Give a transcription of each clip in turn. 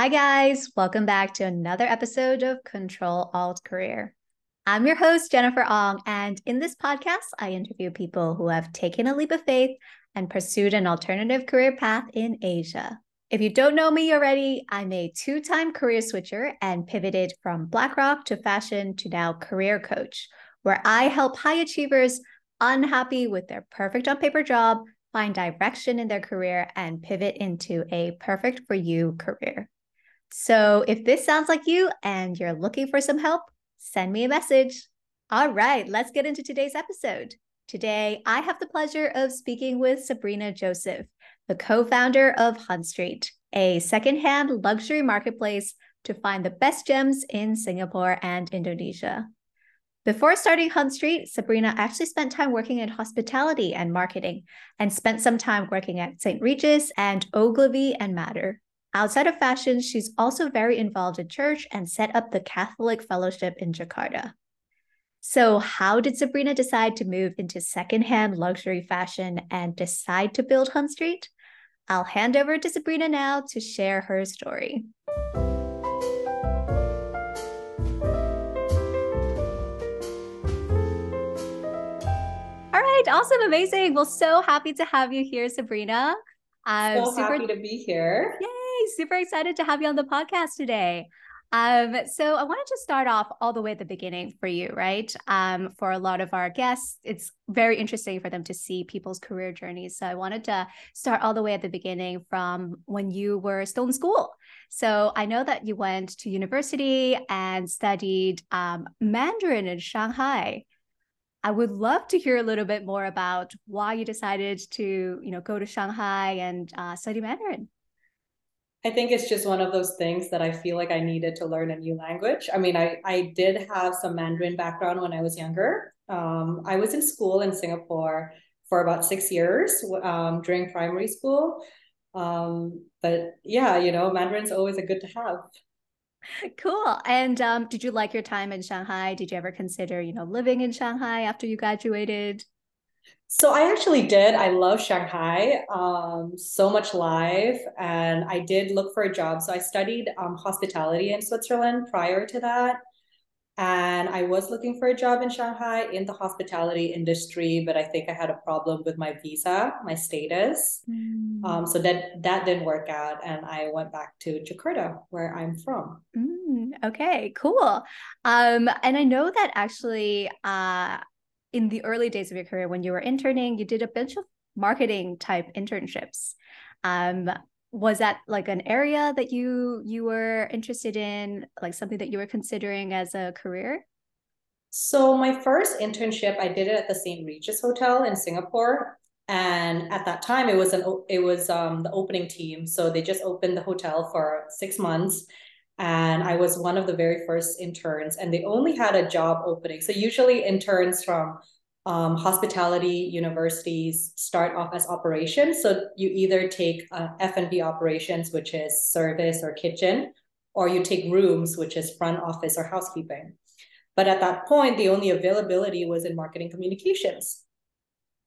Hi, guys. Welcome back to another episode of Control Alt Career. I'm your host, Jennifer Ong, and in this podcast, I interview people who have taken a leap of faith and pursued an alternative career path in Asia. If you don't know me already, I'm a two time career switcher and pivoted from BlackRock to fashion to now career coach, where I help high achievers unhappy with their perfect on paper job find direction in their career and pivot into a perfect for you career. So if this sounds like you and you're looking for some help, send me a message. All right, let's get into today's episode. Today, I have the pleasure of speaking with Sabrina Joseph, the co founder of Hunt Street, a secondhand luxury marketplace to find the best gems in Singapore and Indonesia. Before starting Hunt Street, Sabrina actually spent time working in hospitality and marketing and spent some time working at St. Regis and Ogilvy and Mather. Outside of fashion, she's also very involved in church and set up the Catholic Fellowship in Jakarta. So, how did Sabrina decide to move into secondhand luxury fashion and decide to build Hunt Street? I'll hand over to Sabrina now to share her story. All right, awesome, amazing. Well, so happy to have you here, Sabrina. I'm so super... happy to be here. Yay! Super excited to have you on the podcast today. Um, so I wanted to start off all the way at the beginning for you, right? Um, for a lot of our guests, it's very interesting for them to see people's career journeys. So I wanted to start all the way at the beginning from when you were still in school. So I know that you went to university and studied um, Mandarin in Shanghai. I would love to hear a little bit more about why you decided to, you know, go to Shanghai and uh, study Mandarin. I think it's just one of those things that I feel like I needed to learn a new language. I mean, I, I did have some Mandarin background when I was younger. Um, I was in school in Singapore for about six years um, during primary school. Um, but yeah, you know, Mandarin's always a good to have. Cool. And um, did you like your time in Shanghai? Did you ever consider, you know, living in Shanghai after you graduated? So I actually did. I love Shanghai, um, so much live, and I did look for a job. So I studied um, hospitality in Switzerland prior to that, and I was looking for a job in Shanghai in the hospitality industry, but I think I had a problem with my visa, my status. Mm. Um, so that that didn't work out, and I went back to Jakarta, where I'm from. Mm, okay, cool. Um, and I know that actually, uh, in the early days of your career when you were interning, you did a bunch of marketing type internships. Um, was that like an area that you you were interested in, like something that you were considering as a career? So my first internship, I did it at the St. Regis Hotel in Singapore, and at that time, it was an it was um, the opening team. So they just opened the hotel for six months, and I was one of the very first interns, and they only had a job opening. So usually interns from um, hospitality universities start off as operations. So you either take uh, F&B operations, which is service or kitchen, or you take rooms, which is front office or housekeeping. But at that point, the only availability was in marketing communications.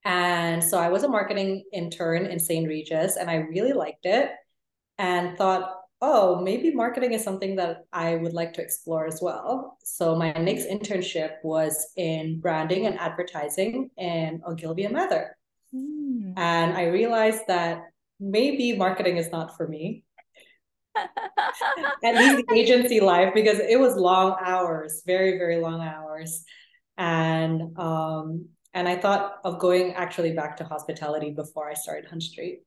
And so I was a marketing intern in St. Regis, and I really liked it and thought, oh, maybe marketing is something that I would like to explore as well. So my next internship was in branding and advertising in Ogilvy and Mather. Mm. And I realized that maybe marketing is not for me. At least the agency life, because it was long hours, very, very long hours. And um, and I thought of going actually back to hospitality before I started Hunt Street.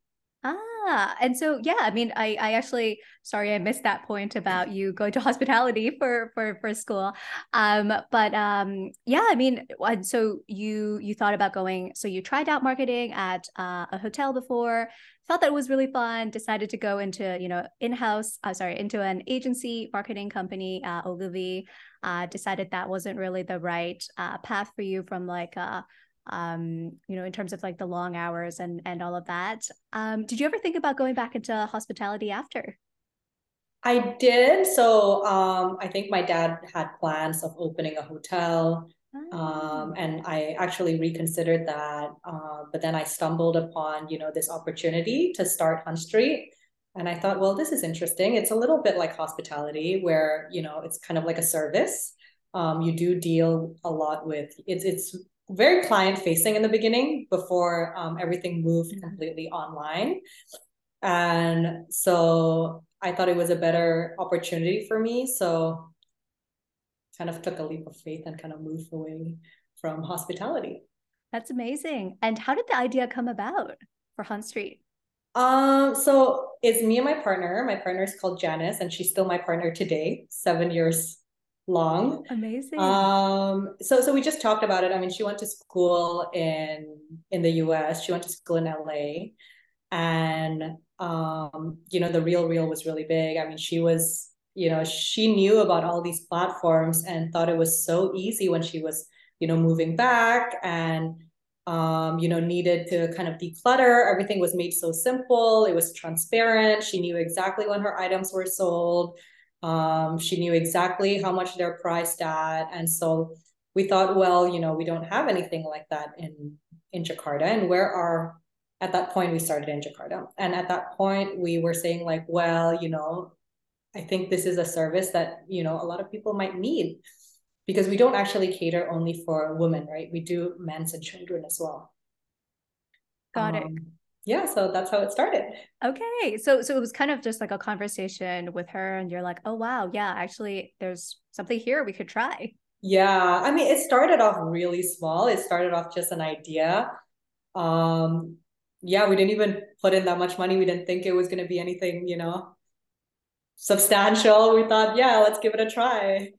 Ah, and so yeah, I mean, I I actually sorry I missed that point about you going to hospitality for for for school. Um, but um, yeah, I mean, so you you thought about going, so you tried out marketing at uh, a hotel before, felt that it was really fun, decided to go into you know in house, uh, sorry, into an agency marketing company, uh, Ogilvy. Uh, decided that wasn't really the right uh, path for you from like uh um, you know, in terms of like the long hours and and all of that. Um, did you ever think about going back into hospitality after? I did. So um, I think my dad had plans of opening a hotel. Um, ah. and I actually reconsidered that, uh, but then I stumbled upon, you know, this opportunity to start Hunt Street. and I thought, well, this is interesting. It's a little bit like hospitality, where you know it's kind of like a service. Um, you do deal a lot with it's it's very client facing in the beginning before um, everything moved mm-hmm. completely online, and so I thought it was a better opportunity for me. So kind of took a leap of faith and kind of moved away from hospitality. That's amazing. And how did the idea come about for Hunt Street? Um, so it's me and my partner. My partner is called Janice, and she's still my partner today, seven years long. Amazing. Um, so so we just talked about it. I mean, she went to school in in the US, she went to school in LA, and um, you know, the RealReal was really big. I mean, she was, you know, she knew about all these platforms and thought it was so easy when she was, you know, moving back and um, you know, needed to kind of declutter. Everything was made so simple. It was transparent. She knew exactly when her items were sold. Um, she knew exactly how much they're priced at. And so we thought, well, you know, we don't have anything like that in in Jakarta. And where are at that point we started in Jakarta. And at that point we were saying like, well, you know, I think this is a service that, you know, a lot of people might need because we don't actually cater only for women, right? We do men's and children as well. Got um, it. Yeah, so that's how it started. Okay. So so it was kind of just like a conversation with her and you're like, "Oh wow, yeah, actually there's something here we could try." Yeah. I mean, it started off really small. It started off just an idea. Um yeah, we didn't even put in that much money. We didn't think it was going to be anything, you know, substantial. We thought, yeah, let's give it a try.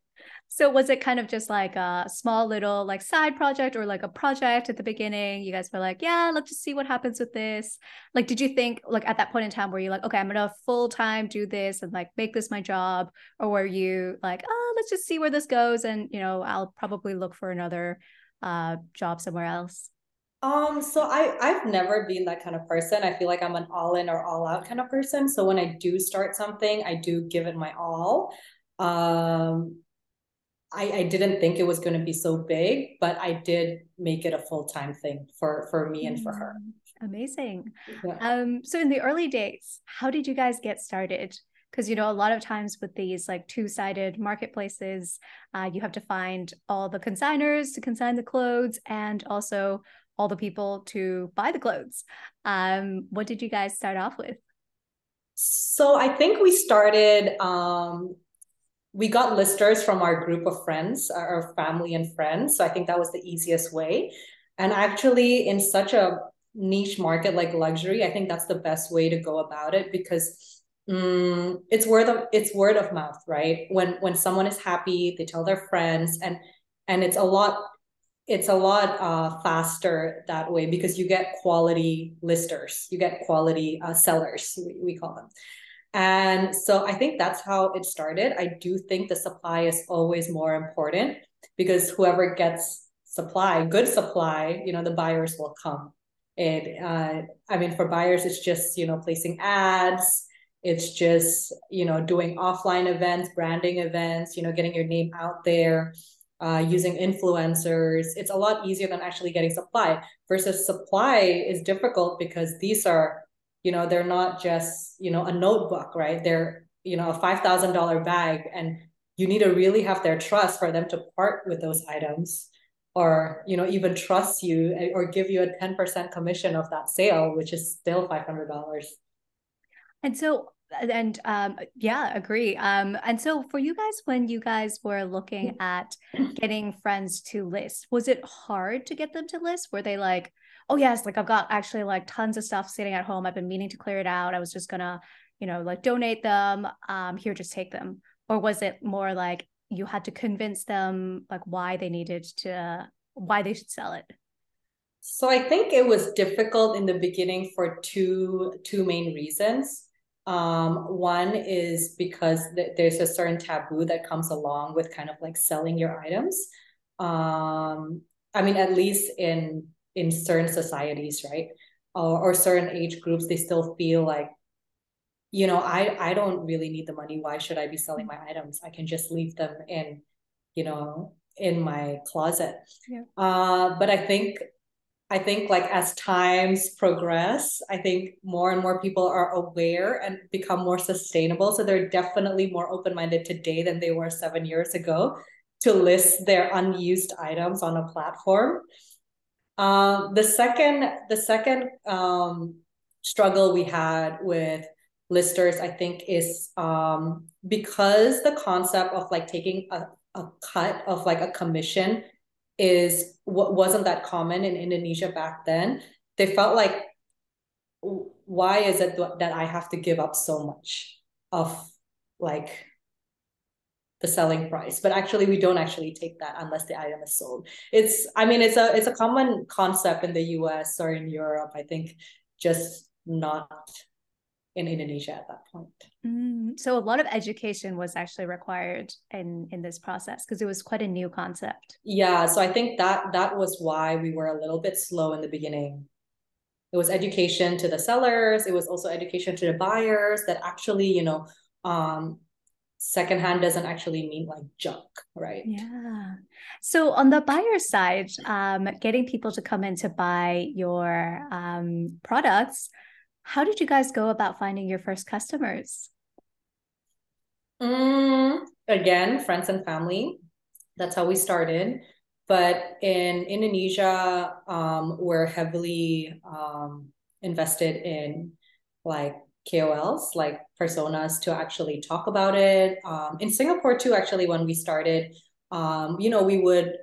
So was it kind of just like a small little like side project or like a project at the beginning? You guys were like, yeah, let's just see what happens with this. Like, did you think like at that point in time were you like, okay, I'm gonna full time do this and like make this my job? Or were you like, oh, let's just see where this goes and you know, I'll probably look for another uh job somewhere else? Um, so I I've never been that kind of person. I feel like I'm an all in or all out kind of person. So when I do start something, I do give it my all. Um, I I didn't think it was going to be so big, but I did make it a full time thing for for me and for her. Mm, amazing. Yeah. Um, so in the early days, how did you guys get started? because you know a lot of times with these like two-sided marketplaces uh, you have to find all the consigners to consign the clothes and also all the people to buy the clothes. Um, what did you guys start off with? So I think we started, um, we got listers from our group of friends, our family and friends. So I think that was the easiest way. And actually, in such a niche market like luxury, I think that's the best way to go about it because um, it's word of it's word of mouth, right? When when someone is happy, they tell their friends, and and it's a lot it's a lot uh, faster that way because you get quality listers, you get quality uh, sellers, we, we call them. And so I think that's how it started. I do think the supply is always more important because whoever gets supply, good supply, you know, the buyers will come. It, uh, I mean, for buyers, it's just, you know, placing ads, it's just, you know, doing offline events, branding events, you know, getting your name out there uh, using influencers. It's a lot easier than actually getting supply versus supply is difficult because these are, you know, they're not just, you know, a notebook, right? They're, you know, a $5,000 bag and you need to really have their trust for them to part with those items or, you know, even trust you eh, or give you a 10% commission of that sale, which is still $500. And so and um yeah agree um and so for you guys when you guys were looking at getting friends to list was it hard to get them to list were they like oh yes like i've got actually like tons of stuff sitting at home. I've been meaning to clear it out. I was just gonna you know like donate them. Um here just take them. Or was it more like you had to convince them like why they needed to why they should sell it? So i think it was difficult in the beginning for two two main reasons. Um, one is because th- there's a certain taboo that comes along with kind of like selling your items. Um, I mean, at least in in certain societies, right, or, or certain age groups, they still feel like, you know, I I don't really need the money. Why should I be selling my items? I can just leave them in, you know, in my closet. Yeah. Uh, but I think I think like as times progress, I think more and more people are aware and become more sustainable. So they're definitely more open-minded today than they were seven years ago to list their unused items on a platform. Um, the second, the second um, struggle we had with listers, I think, is um, because the concept of like taking a, a cut of like a commission is what wasn't that common in Indonesia back then. They felt like, why is it that I have to give up so much of like the selling price but actually we don't actually take that unless the item is sold. It's i mean it's a it's a common concept in the us or in europe i think just not in indonesia at that point. Mm, so a lot of education was actually required in in this process because it was quite a new concept. Yeah so i think that that was why we were a little bit slow in the beginning. It was education to the sellers it was also education to the buyers that actually you know um secondhand doesn't actually mean like junk, right? Yeah. So on the buyer side, um, getting people to come in to buy your um, products, how did you guys go about finding your first customers? Mm, again, friends and family. That's how we started. But in Indonesia, um, we're heavily um, invested in like KOLs, like personas, to actually talk about it. Um, in Singapore too, actually, when we started, um, you know, we would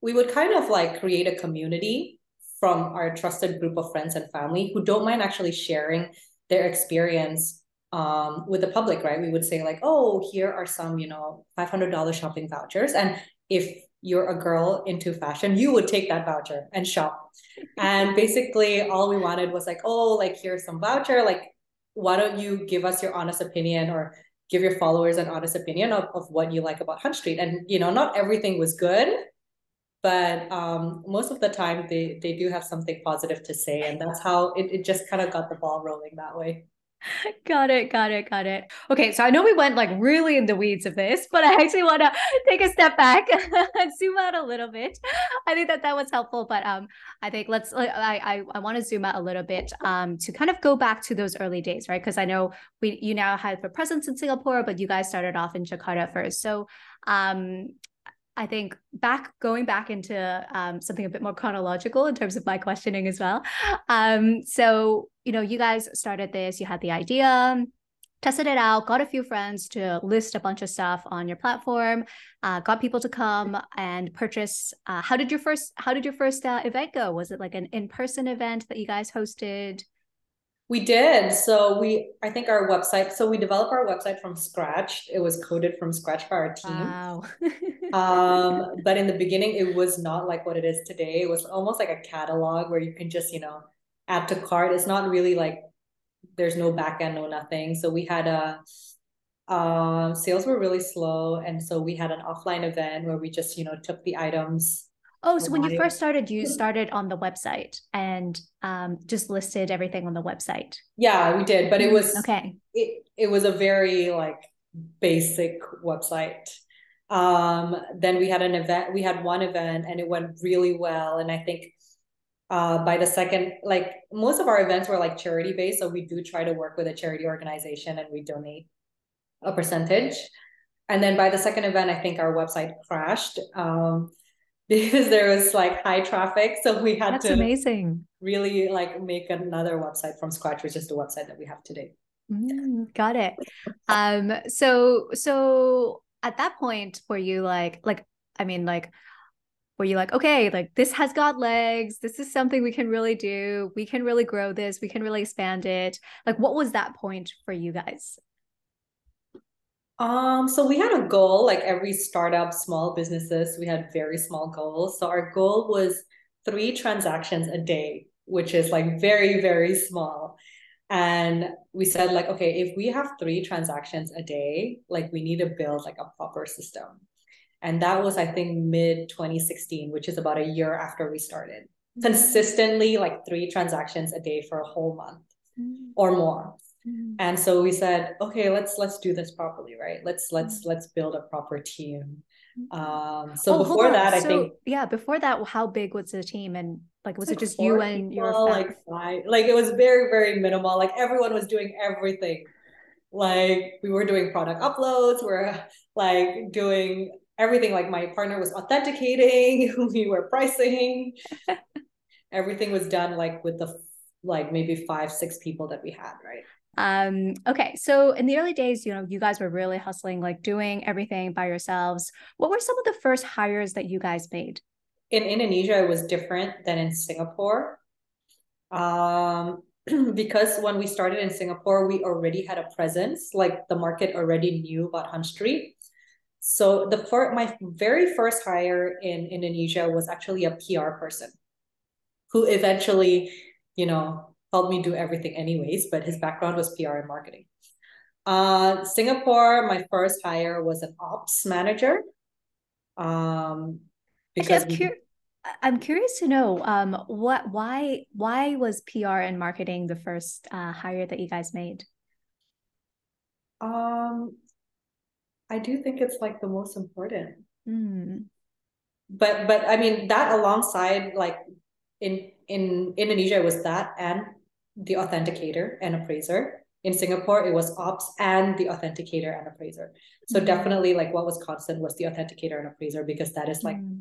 we would kind of like create a community from our trusted group of friends and family who don't mind actually sharing their experience um, with the public, right? We would say like, oh, here are some, you know, five hundred dollars shopping vouchers, and if you're a girl into fashion, you would take that voucher and shop. And basically, all we wanted was like, oh, like here's some voucher. Like, why don't you give us your honest opinion or give your followers an honest opinion of, of what you like about Hunt Street? And you know, not everything was good, but um, most of the time they they do have something positive to say, and that's how it, it just kind of got the ball rolling that way. got it, got it, got it. Okay, so I know we went like really in the weeds of this, but I actually want to take a step back and zoom out a little bit. I think that that was helpful, but um, I think let's. I I, I want to zoom out a little bit um to kind of go back to those early days, right? Because I know we you now have a presence in Singapore, but you guys started off in Jakarta first. So um, I think back going back into um, something a bit more chronological in terms of my questioning as well. Um, so you know, you guys started this, you had the idea, tested it out, got a few friends to list a bunch of stuff on your platform, uh, got people to come and purchase. Uh, how did your first How did your first uh, event go? Was it like an in person event that you guys hosted? We did. So we, I think our website. So we developed our website from scratch. It was coded from scratch by our team. Wow. um, but in the beginning, it was not like what it is today. It was almost like a catalog where you can just, you know, add to cart. It's not really like there's no backend, no nothing. So we had a um, sales were really slow, and so we had an offline event where we just, you know, took the items Oh, so when you first started, you started on the website and um, just listed everything on the website. Yeah, we did, but it was okay. It it was a very like basic website. Um, then we had an event. We had one event, and it went really well. And I think uh, by the second, like most of our events were like charity based, so we do try to work with a charity organization, and we donate a percentage. And then by the second event, I think our website crashed. Um, because there was like high traffic. So we had That's to amazing. really like make another website from scratch, which is the website that we have today. Mm, got it. Um, so so at that point, were you like like I mean like were you like okay like this has got legs this is something we can really do we can really grow this we can really expand it like what was that point for you guys um, so we had a goal, like every startup, small businesses, we had very small goals. So our goal was three transactions a day, which is like very, very small. And we said, like, okay, if we have three transactions a day, like we need to build like a proper system. And that was, I think, mid 2016, which is about a year after we started. Consistently, like three transactions a day for a whole month mm-hmm. or more. Mm-hmm. And so we said, okay, let's let's do this properly, right? Let's let's mm-hmm. let's build a proper team. Um, so oh, before that, I think yeah, before that, how big was the team and like was it just you and people, your like five? Like it was very very minimal. Like everyone was doing everything. Like we were doing product uploads, we're like doing everything. Like my partner was authenticating, we were pricing. everything was done like with the like maybe five six people that we had, right? Um, okay, so in the early days, you know, you guys were really hustling, like doing everything by yourselves. What were some of the first hires that you guys made? In Indonesia, it was different than in Singapore. Um, because when we started in Singapore, we already had a presence, like the market already knew about Hunt Street. So the for my very first hire in Indonesia was actually a PR person who eventually, you know, helped me do everything anyways, but his background was PR and marketing. Uh, Singapore, my first hire was an ops manager. Um, because Actually, I'm, cur- I'm, curious to know um, what why why was PR and marketing the first uh, hire that you guys made? Um, I do think it's like the most important. Mm. But but I mean that alongside like in in Indonesia it was that and the authenticator and appraiser. In Singapore, it was ops and the authenticator and appraiser. So mm-hmm. definitely like what was constant was the authenticator and appraiser because that is like mm.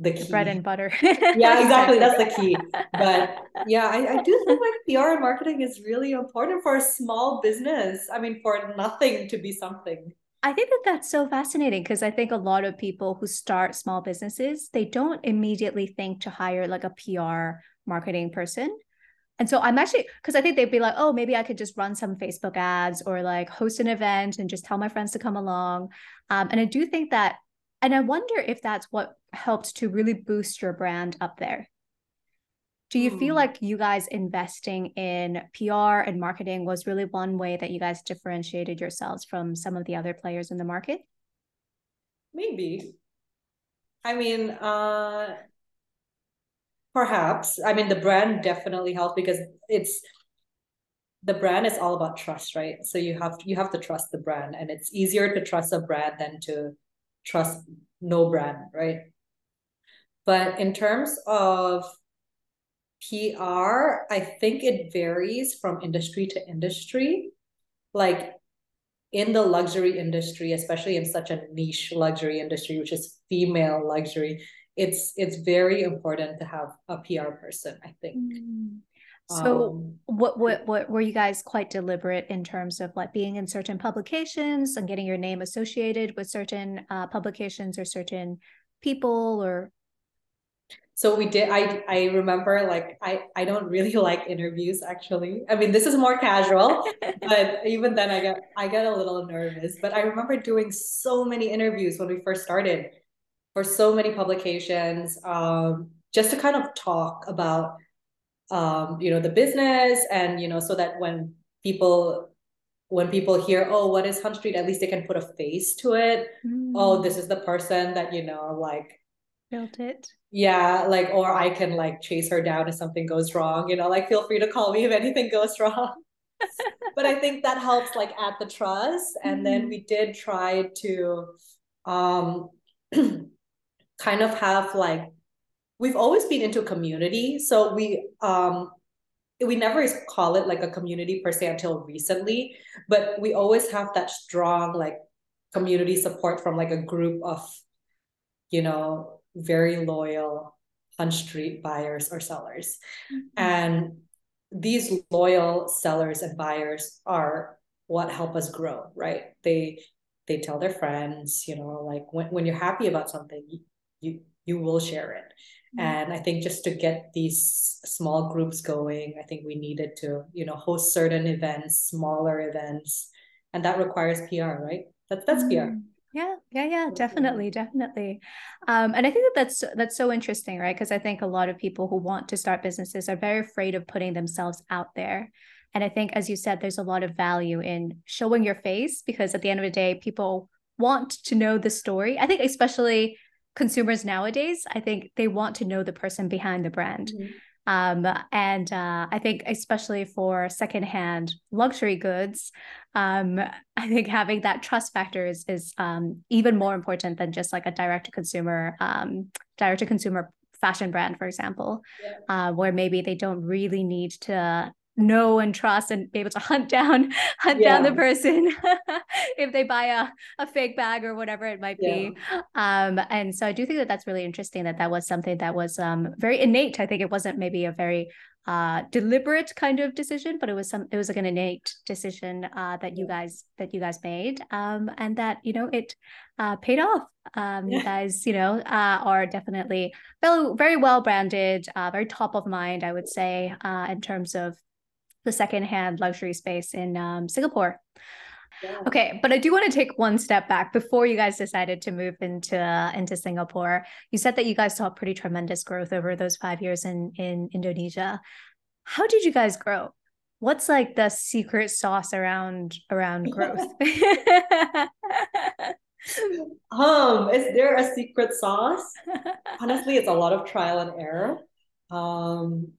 the key. Bread and butter. yeah, exactly. That's the key. But yeah, I, I do think like PR and marketing is really important for a small business. I mean, for nothing to be something. I think that that's so fascinating because I think a lot of people who start small businesses, they don't immediately think to hire like a PR marketing person and so I'm actually because I think they'd be like, oh, maybe I could just run some Facebook ads or like host an event and just tell my friends to come along. Um, and I do think that, and I wonder if that's what helped to really boost your brand up there. Do you feel hmm. like you guys investing in PR and marketing was really one way that you guys differentiated yourselves from some of the other players in the market? Maybe. I mean, uh, Perhaps. I mean, the brand definitely helps because it's the brand is all about trust, right? So you have you have to trust the brand, and it's easier to trust a brand than to trust no brand, right? But in terms of PR, I think it varies from industry to industry. Like in the luxury industry, especially in such a niche luxury industry, which is female luxury, it's it's very important to have a PR person, I think. Mm. So um, what what what were you guys quite deliberate in terms of like being in certain publications and getting your name associated with certain uh, publications or certain people or? So we did i i remember like i i don't really like interviews actually. I mean this is more casual but even then i got i got a little nervous. But i remember doing so many interviews when we first started for so many publications um, just to kind of talk about um, you know the business and you know so that when people when people hear oh what is hunt street at least they can put a face to it mm. oh this is the person that you know like built it yeah like or i can like chase her down if something goes wrong you know like feel free to call me if anything goes wrong but i think that helps like add the trust and mm. then mm-hmm. we did try to um kind of have like we've always been into community so we um we never call it like a community per se until recently but we always have that strong like community support from like a group of you know very loyal hunt street buyers or sellers mm-hmm. and these loyal sellers and buyers are what help us grow right they they tell their friends you know like when, when you're happy about something you you will share it. Mm-hmm. and i think just to get these small groups going i think we needed to you know host certain events smaller events and that requires pr right? That's that's mm-hmm. pr yeah yeah yeah definitely definitely. Um, and i think that that's that's so interesting right? Because i think a lot of people who want to start businesses are very afraid of putting themselves out there. And i think as you said there's a lot of value in showing your face because at the end of the day people want to know the story. I think especially consumers nowadays, I think they want to know the person behind the brand. Mm-hmm. Um, and uh, I think, especially for secondhand luxury goods, um, I think having that trust factor is, is um, even more important than just like a direct to consumer, um, direct to consumer fashion brand, for example, yeah. uh, where maybe they don't really need to know and trust and be able to hunt down hunt yeah. down the person if they buy a, a fake bag or whatever it might yeah. be um and so i do think that that's really interesting that that was something that was um very innate. I think it wasn't maybe a very uh deliberate kind of decision but it was some it was like an innate decision uh that you guys that you guys made um and that you know it uh paid off. Um you guys you know uh are definitely very very well branded uh very top of mind i would say uh in terms of the secondhand luxury space in um, Singapore. Yeah. Okay, but I do want to take one step back before you guys decided to move into uh, into Singapore. You said that you guys saw pretty tremendous growth over those five years in in Indonesia. How did you guys grow? What's like the secret sauce around around growth? um, is there a secret sauce? Honestly, it's a lot of trial and error. Um,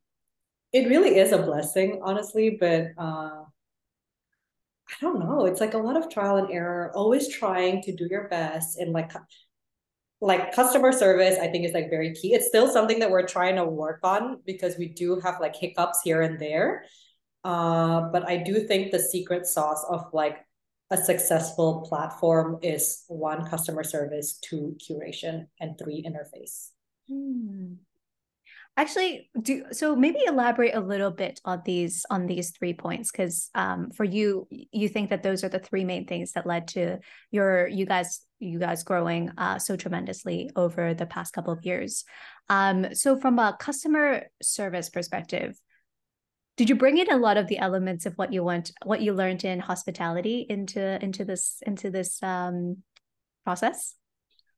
it really is a blessing, honestly, but uh, I don't know. It's like a lot of trial and error, always trying to do your best and like like customer service i think is like very key it's still something that we're trying to work on because we do have like hiccups here and there uh, but i do think the secret sauce of like a successful platform is one customer service two curation and three interface hmm. Actually, do so maybe elaborate a little bit on these on these three points because um, for you, you think that those are the three main things that led to your you guys you guys growing uh, so tremendously over the past couple of years. Um, so from a customer service perspective, did you bring in a lot of the elements of what you want what you learned in hospitality into into this into this um, process?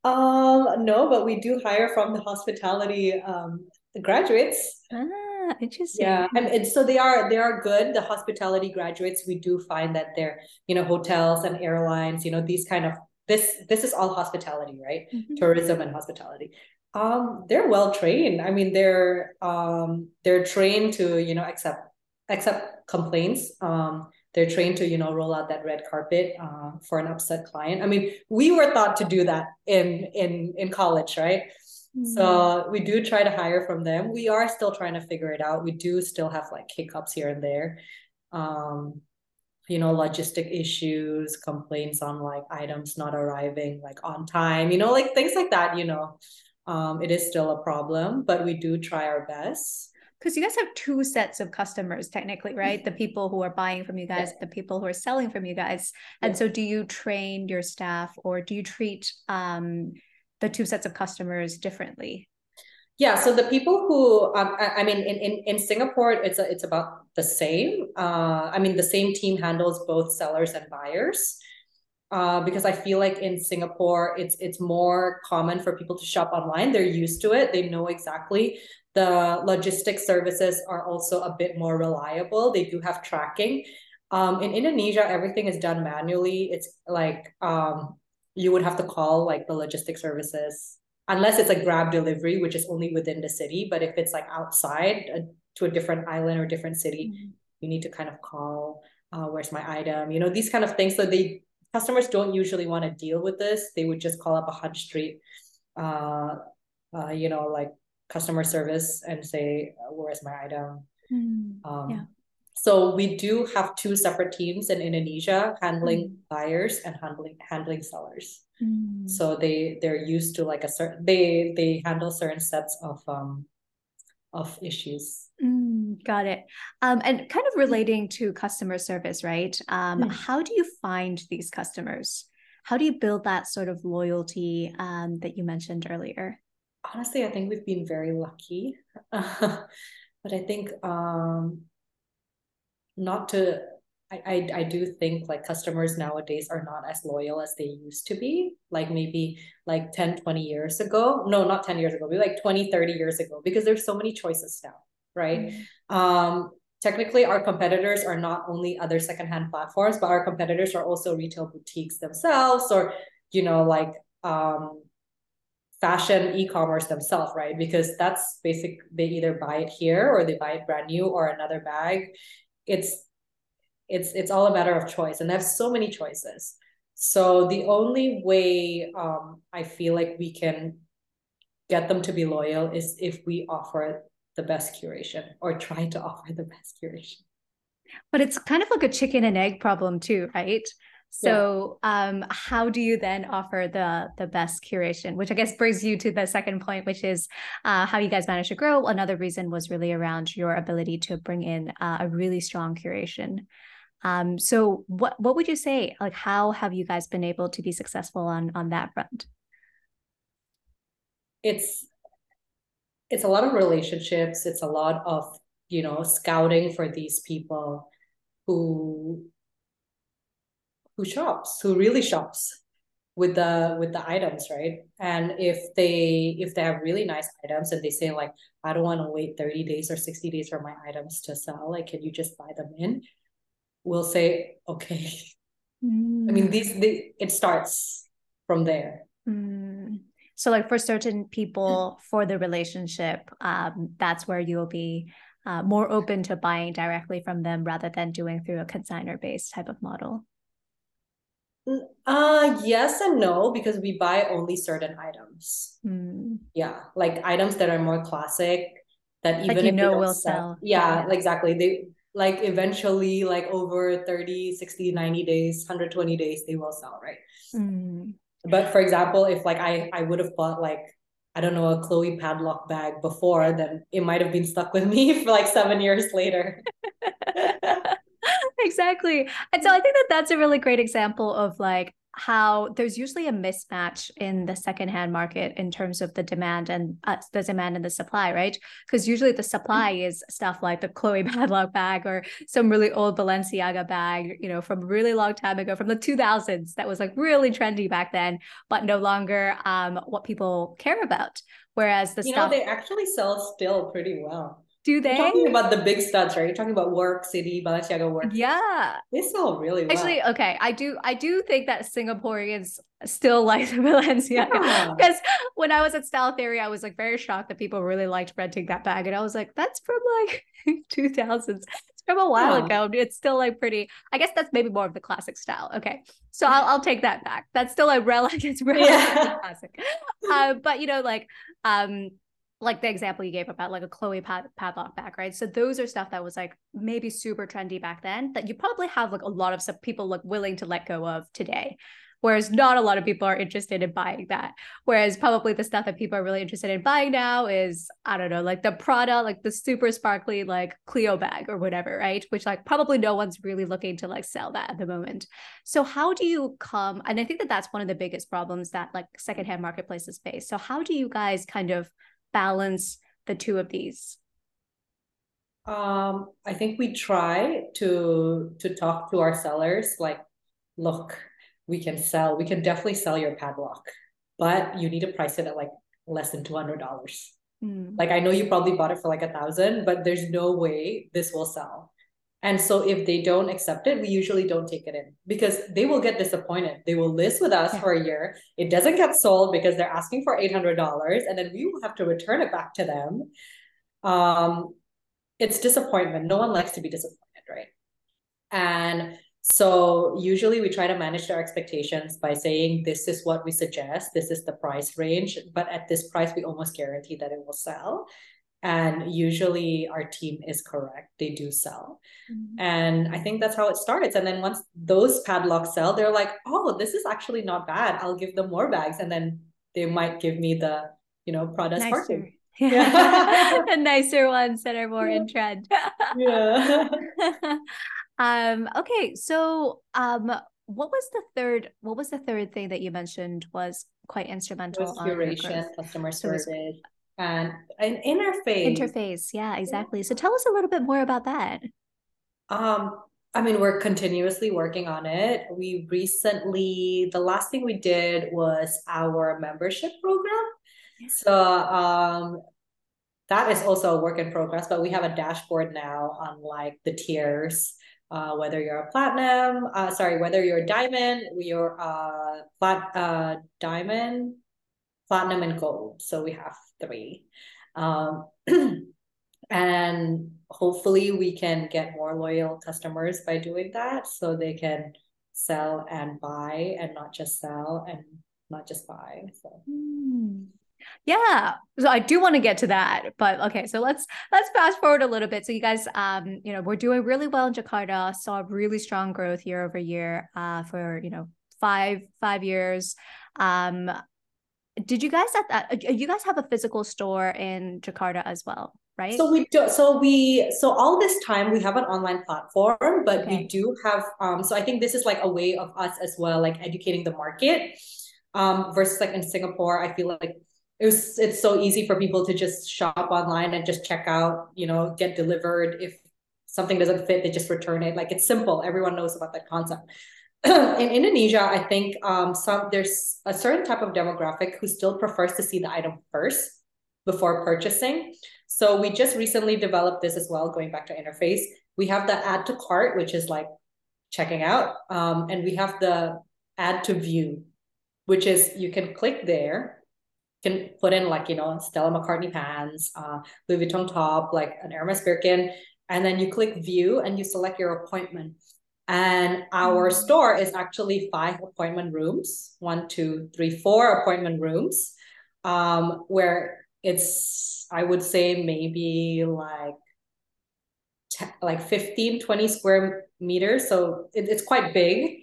Um, no, but we do hire from the hospitality um, graduates. Ah, interesting. Yeah, and, and so they are they are good. The hospitality graduates, we do find that they're you know hotels and airlines. You know these kind of this this is all hospitality, right? Mm-hmm. Tourism and hospitality. Um, they're well trained. I mean, they're um they're trained to you know accept accept complaints. Um, they're trained to you know roll out that red carpet uh, for an upset client. I mean, we were taught to do that in in in college, right? So mm-hmm. we do try to hire from them. We are still trying to figure it out. We do still have like hiccups here and there. Um, you know, logistic issues, complaints on like items not arriving like on time, you know, like things like that, you know. Um, it is still a problem, but we do try our best. Because you guys have two sets of customers, technically, right? The people who are buying from you guys, yeah. the people who are selling from you guys. And yeah. so, do you train your staff, or do you treat um, the two sets of customers differently? Yeah, so the people who, um, I, mean, in, in, in Singapore, it's a, it's about the same. Uh, I mean, the same team handles both sellers and buyers. Uh, because I feel like in Singapore, it's it's more common for people to shop online. They're used to it. They know exactly. The logistics services are also a bit more reliable. They do have tracking. Um, in Indonesia, everything is done manually. It's like um, you would have to call like the logistic services unless it's a grab delivery which is only within the city but if it's like outside uh, to a different island or different city mm-hmm. you need to kind of call uh, where's my item you know these kind of things. So they customers don't usually want to deal with this. They would just call up a Hunt Street uh, uh, you know like customer service and say where's my item? Mm, um, yeah so we do have two separate teams in Indonesia handling mm. buyers and handling handling sellers. Mm. So they they're used to like a certain they they handle certain sets of um of issues. Mm, got it. Um, and kind of relating to customer service, right? Um, mm. how do you find these customers? How do you build that sort of loyalty um, that you mentioned earlier? Honestly, I think we've been very lucky. but I think um, not to I, I I do think like customers nowadays are not as loyal as they used to be like maybe like 10 20 years ago no not 10 years ago maybe like 20 30 years ago because there's so many choices now right mm-hmm. um technically our competitors are not only other secondhand platforms but our competitors are also retail boutiques themselves or you know like um fashion e-commerce themselves, right? Because that's basic. They either buy it here or they buy it brand new or another bag. It's it's it's all a matter of choice, and they have so many choices. So the only way um, I feel like we can get them to be loyal is if we offer the best curation or try to offer the best curation. But it's kind of like a chicken and egg problem too, right? So, yeah. um, how do you then offer the the best curation? Which I guess brings you to the second point, which is uh, how you guys managed to grow. Another reason was really around your ability to bring in uh, a really strong curation. Um, so, what what would you say? Like, how have you guys been able to be successful on on that front? It's it's a lot of relationships. It's a lot of you know scouting for these people who who shops, who really shops with the with the items, right? And if they if they have really nice items and they say like, I don't want to wait 30 days or 60 days for my items to sell, like can you just buy them in? We'll say, okay. Mm. I mean, these they, it starts from there. Mm. So like for certain people for the relationship, um, that's where you'll be uh, more open to buying directly from them rather than doing through a consigner based type of model. Uh yes and no because we buy only certain items. Mm. Yeah, like items that are more classic that even like you know will sell. sell. Yeah, yeah, exactly. They like eventually like over 30, 60, 90 days, 120 days they will sell, right? Mm. But for example, if like I I would have bought like I don't know a Chloe padlock bag before, then it might have been stuck with me for like 7 years later. exactly. And so I think that that's a really great example of like how there's usually a mismatch in the secondhand market in terms of the demand and uh, the demand and the supply, right? Because usually the supply mm-hmm. is stuff like the Chloe padlock bag or some really old Balenciaga bag, you know, from a really long time ago, from the 2000s, that was like really trendy back then, but no longer um, what people care about. Whereas the you stuff know they actually sell still pretty well. Do they? You're talking about the big studs, right? You're talking about Work City, Balenciaga Work. Yeah, they sell really well. Actually, okay, I do. I do think that Singaporeans still like the Balenciaga because yeah. when I was at Style Theory, I was like very shocked that people really liked renting that bag, and I was like, that's from like 2000s. It's from a while yeah. ago. It's still like pretty. I guess that's maybe more of the classic style. Okay, so I'll I'll take that back. That's still a relic. It's really yeah. classic. Uh, but you know, like um like the example you gave about like a Chloe pad- padlock bag, right? So those are stuff that was like maybe super trendy back then that you probably have like a lot of people like willing to let go of today. Whereas not a lot of people are interested in buying that. Whereas probably the stuff that people are really interested in buying now is, I don't know, like the Prada, like the super sparkly, like Cleo bag or whatever, right? Which like probably no one's really looking to like sell that at the moment. So how do you come? And I think that that's one of the biggest problems that like secondhand marketplaces face. So how do you guys kind of balance the two of these? Um, I think we try to to talk to our sellers like, look, we can sell, we can definitely sell your padlock, but you need to price it at like less than two hundred dollars. Mm. Like I know you probably bought it for like a thousand, but there's no way this will sell. And so if they don't accept it, we usually don't take it in because they will get disappointed. They will list with us yeah. for a year. It doesn't get sold because they're asking for $800 and then we will have to return it back to them. Um, it's disappointment. No one likes to be disappointed, right? And so usually we try to manage their expectations by saying this is what we suggest, this is the price range, but at this price we almost guarantee that it will sell and usually our team is correct. They do sell. Mm-hmm. and i think that's how it starts. And then once those padlocks sell they're like oh this is actually not bad. I'll give them more bags. And then they might give me the you know Prada nicer. Yeah. the nicer ones that are more yeah. in trend. Yeah. Um okay so um what was the third what was the third thing that you mentioned was quite instrumental curation customer service and an interface. Interface, yeah, exactly. So tell us a little bit more about that. Um, I mean, we're continuously working on it. We recently, the last thing we did was our membership program. So um, that is also a work in progress, but we have a dashboard now on like the tiers. Uh, whether you're a platinum, uh, sorry, whether you're a diamond, you're a plat, uh, diamond, platinum and gold. So we have three. Um, and hopefully we can get more loyal customers by doing that so they can sell and buy and not just sell and not just buy. So mm. Yeah. So I do want to get to that, but okay. So let's let's fast forward a little bit. So you guys, um, you know, we're doing really well in Jakarta. Saw really strong growth year over year, uh, for you know five five years. Um, did you guys at that? Uh, you guys have a physical store in Jakarta as well, right? So we do. So we. So all this time we have an online platform, but okay. we do have. Um. So I think this is like a way of us as well, like educating the market. Um. Versus like in Singapore, I feel like it was it's so easy for people to just shop online and just check out you know get delivered if something doesn't fit they just return it like it's simple everyone knows about that concept in indonesia i think um, some there's a certain type of demographic who still prefers to see the item first before purchasing so we just recently developed this as well going back to interface we have the add to cart which is like checking out um, and we have the add to view which is you can click there can put in like you know Stella McCartney pants, uh, Louis Vuitton top, like an Hermes Birkin, and then you click view and you select your appointment. And our mm-hmm. store is actually five appointment rooms, one, two, three, four appointment rooms, um, where it's I would say maybe like like 15 20 square meters so it, it's quite big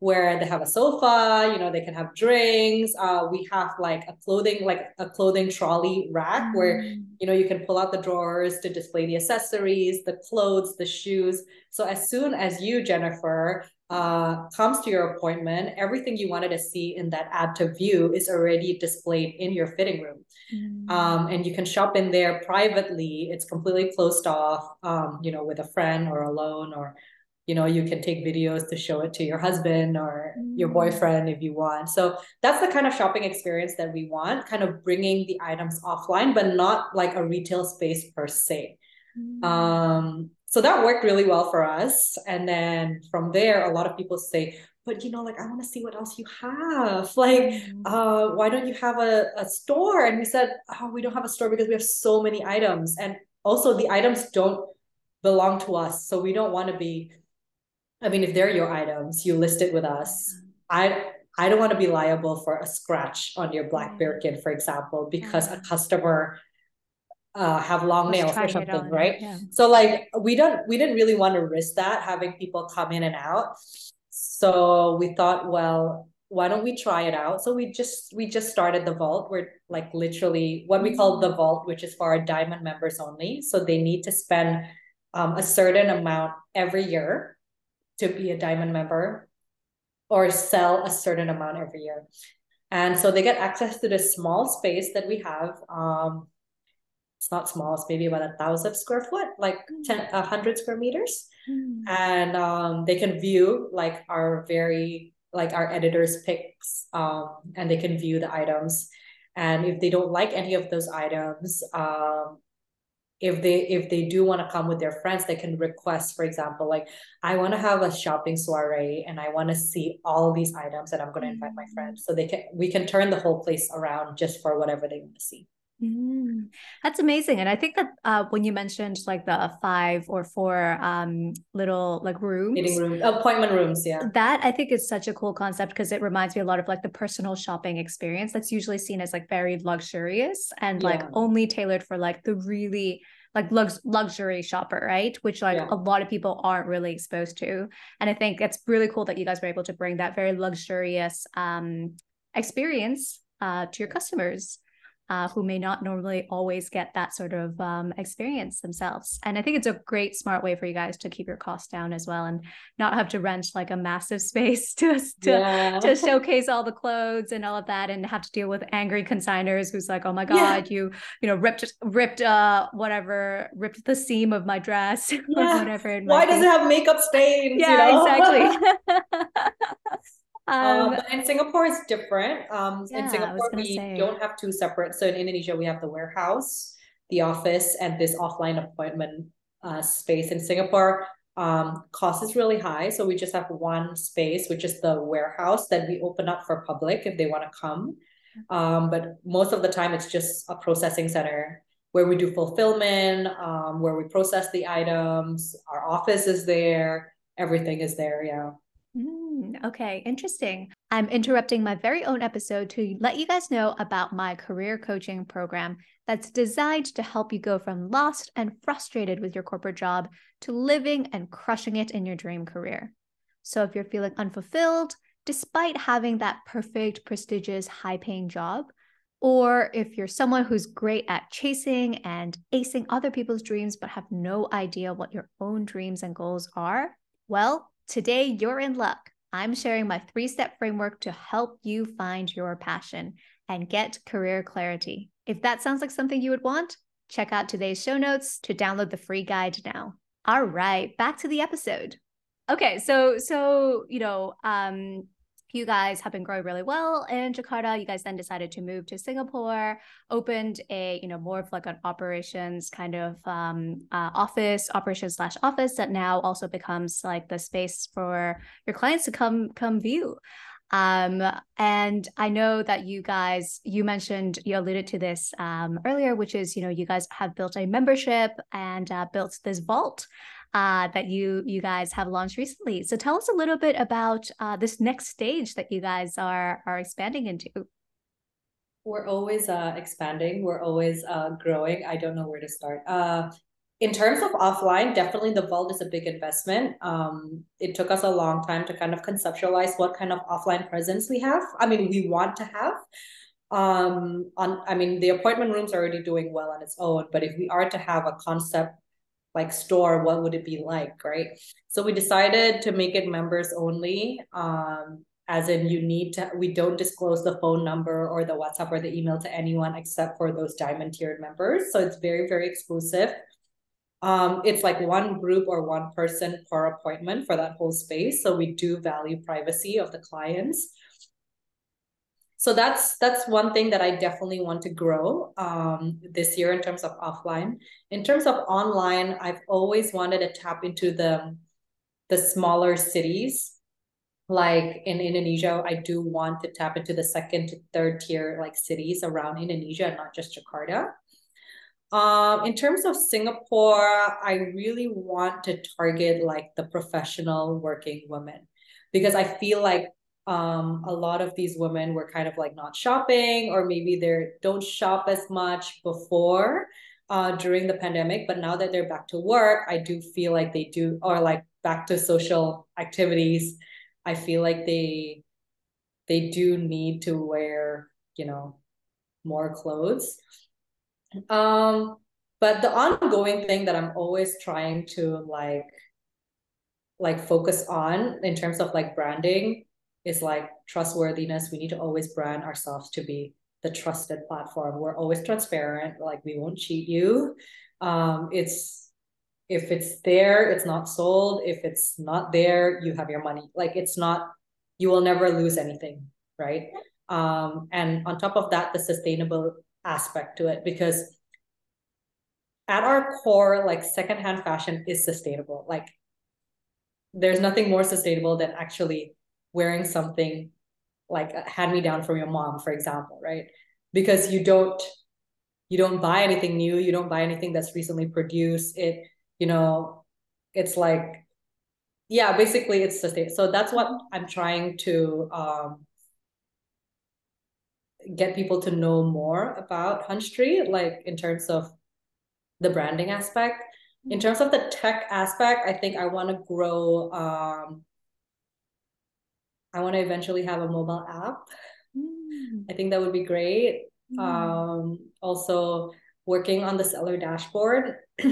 where they have a sofa, you know, they can have drinks. Uh, we have like a clothing, like a clothing trolley rack mm. where, you know, you can pull out the drawers to display the accessories, the clothes, the shoes. So as soon as you, Jennifer, uh, comes to your appointment, everything you wanted to see in that add to view is already displayed in your fitting room. Mm. Um, and you can shop in there privately. It's completely closed off, um, you know, with a friend or alone or you know you can take videos to show it to your husband or mm. your boyfriend if you want. So that's the kind of shopping experience that we want kind of bringing the items offline but not like a retail space per se. Mm. um so that worked really well for us. And then from there a lot of people say but you know like i want to see what else you have. Like mm. uh why don't you have a, a store? And we said oh we don't have a store because we have so many items. And also the items don't belong to us. So we don't want to be I mean, if they're your items, you list it with us. I I don't want to be liable for a scratch on your black Birkin, for example, because a customer uh, have long nails or something, right? Yeah. So like we don't we didn't really want to risk that having people come in and out. So we thought, well, why don't we try it out? So we just we just started the vault. We're like literally what we call the mm. vault, which is for our diamond members only. So they need to spend um, a certain amount every year to be a diamond member or sell a certain amount every year. And so they get access to this small space that we have. Um, it's not small, it's maybe about a thousand square foot, like hmm. 10, a hundred square meters. Mm. And um, they can view like our very, like our editors picks um, and they can view the items. And if they don't like any of those items, um, if they if they do want to come with their friends they can request for example like i want to have a shopping soiree and i want to see all these items and i'm going to invite my friends. So they can we can turn the whole place around just for whatever they want to see Mm, that's amazing. And I think that uh, when you mentioned like the five or four um, little like rooms, meeting room, appointment rooms, yeah, that I think is such a cool concept because it reminds me a lot of like the personal shopping experience that's usually seen as like very luxurious and yeah. like only tailored for like the really like lux- luxury shopper, right? Which like yeah. a lot of people aren't really exposed to. And I think it's really cool that you guys were able to bring that very luxurious um, experience uh, to your customers uh, who may not normally always get that sort of um, experience themselves. And I think it's a great, smart way for you guys to keep your costs down as well, and not have to rent like a massive space to to, yeah. to showcase all the clothes and all of that, and have to deal with angry consigners who's like, "Oh my god, yeah. you you know ripped ripped uh whatever ripped the seam of my dress yeah. or whatever." Why does it have makeup stains? Yeah, you know? exactly. Um, um, in Singapore, it's different. Um, yeah, in Singapore, we say. don't have two separate. So in Indonesia, we have the warehouse, the office, and this offline appointment uh, space. In Singapore, um, cost is really high. So we just have one space, which is the warehouse that we open up for public if they want to come. Um, but most of the time, it's just a processing center where we do fulfillment, um, where we process the items. Our office is there. Everything is there. Yeah. Mm, okay, interesting. I'm interrupting my very own episode to let you guys know about my career coaching program that's designed to help you go from lost and frustrated with your corporate job to living and crushing it in your dream career. So if you're feeling unfulfilled, despite having that perfect, prestigious, high paying job, or if you're someone who's great at chasing and acing other people's dreams, but have no idea what your own dreams and goals are, well, today you're in luck. I'm sharing my three step framework to help you find your passion and get career clarity. If that sounds like something you would want, check out today's show notes to download the free guide now. All right, back to the episode. Okay, so so you know, um, you guys have been growing really well in Jakarta. You guys then decided to move to Singapore, opened a, you know, more of like an operations kind of um, uh, office, operations slash office that now also becomes like the space for your clients to come come view. Um, and I know that you guys, you mentioned, you alluded to this um, earlier, which is, you know, you guys have built a membership and uh, built this vault uh, that you you guys have launched recently. So tell us a little bit about uh, this next stage that you guys are are expanding into. We're always uh, expanding. We're always uh, growing. I don't know where to start. Uh, in terms of offline, definitely the vault is a big investment. Um, it took us a long time to kind of conceptualize what kind of offline presence we have. I mean, we want to have. Um, on I mean, the appointment room's are already doing well on its own, but if we are to have a concept like store what would it be like right? So we decided to make it members only um as in you need to we don't disclose the phone number or the whatsapp or the email to anyone except for those diamond tiered members. So it's very very exclusive. Um it's like one group or one person per appointment for that whole space. So we do value privacy of the clients so that's that's one thing that i definitely want to grow um, this year in terms of offline. In terms of online i've always wanted to tap into the the smaller cities. Like in indonesia i do want to tap into the second to third tier like cities around indonesia not just jakarta. Um, in terms of Singapore, I really want to target like the professional working women because I feel like um, a lot of these women were kind of like not shopping or maybe they don't shop as much before uh, during the pandemic but now that they're back to work i do feel like they do or like back to social activities i feel like they they do need to wear you know more clothes. Um but the ongoing thing that i'm always trying to like like focus on in terms of like branding is like trustworthiness. We need to always brand ourselves to be the trusted platform. We're always transparent, like we won't cheat you. Um, it's if it's there, it's not sold. If it's not there, you have your money. Like it's not, you will never lose anything, right? Um, and on top of that, the sustainable aspect to it, because at our core, like secondhand fashion is sustainable. Like there's nothing more sustainable than actually wearing something like a hand me down from your mom, for example, right? Because you don't you don't buy anything new, you don't buy anything that's recently produced. It, you know, it's like, yeah, basically it's sustain. So that's what I'm trying to um get people to know more about Hunt Street, like in terms of the branding aspect. In mm-hmm. terms of the tech aspect, I think I want to grow um I want to eventually have a mobile app. Mm. I think that would be great. Mm. Um, also, working on the seller dashboard,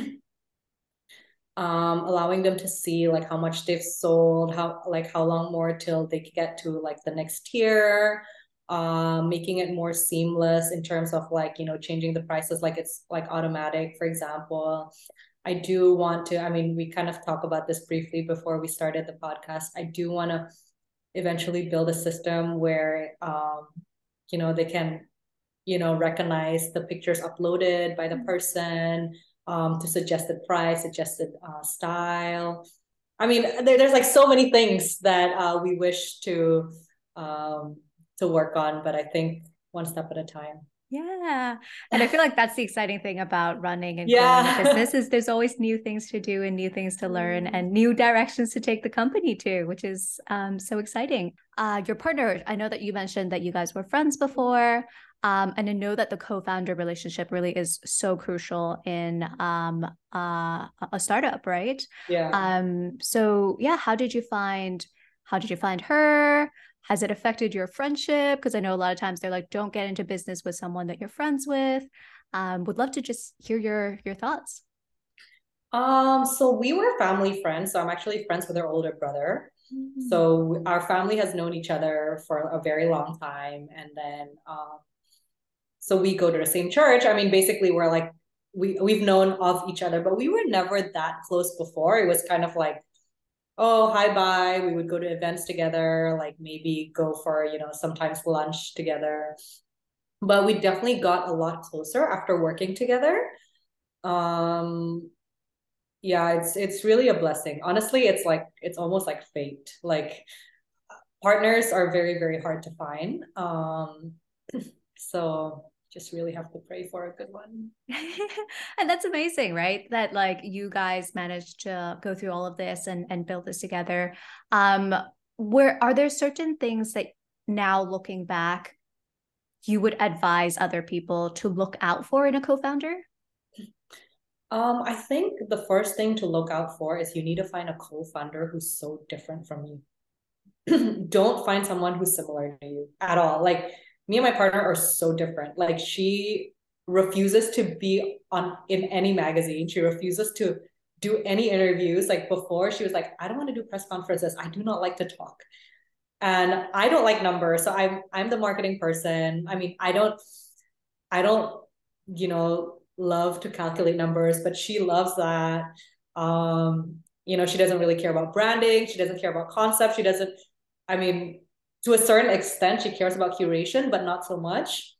um, allowing them to see like how much they've sold, how like how long more till they get to like the next tier. Um, making it more seamless in terms of like you know changing the prices like it's like automatic for example i do want to i mean we kind of talk about this briefly before we started the podcast i do want to eventually build a system where um, you know they can you know recognize the pictures uploaded by the mm-hmm. person um, to suggested price suggested uh, style i mean there, there's like so many things that uh, we wish to um, to work on but i think one step at a time. Yeah. And I feel like that's the exciting thing about running and yeah. growing a business is there's always new things to do and new things to learn mm. and new directions to take the company to, which is um, so exciting. Uh, your partner, I know that you mentioned that you guys were friends before. Um, and I know that the co-founder relationship really is so crucial in um, uh, a startup, right? Yeah. Um, so yeah, how did you find how did you find her? Has it affected your friendship? Because I know a lot of times they're like, don't get into business with someone that you're friends with. Um, would love to just hear your your thoughts. Um, so we were family friends. So I'm actually friends with her older brother. Mm-hmm. So our family has known each other for a very long time, and then um, so we go to the same church. I mean, basically, we're like we we've known of each other, but we were never that close before. It was kind of like oh hi bye. We would go to events together like maybe go for you know sometimes lunch together. But we definitely got a lot closer after working together. Um yeah it's it's really a blessing. Honestly it's like it's almost like fate. Like partners are very very hard to find. Um so just really have to pray for a good one. and that's amazing, right? That like you guys managed to go through all of this and and build this together. Um where are there certain things that now looking back you would advise other people to look out for in a co-founder? Um, I think the first thing to look out for is you need to find a co-founder who's so different from you. Don't find someone who's similar to you at all. Like me and my partner are so different. Like she refuses to be on in any magazine. She refuses to do any interviews. Like before, she was like, I don't want to do press conferences. I do not like to talk. And I don't like numbers. So I'm I'm the marketing person. I mean, I don't I don't, you know, love to calculate numbers, but she loves that. Um, you know, she doesn't really care about branding, she doesn't care about concept, she doesn't, I mean, to a certain extent she cares about curation but not so much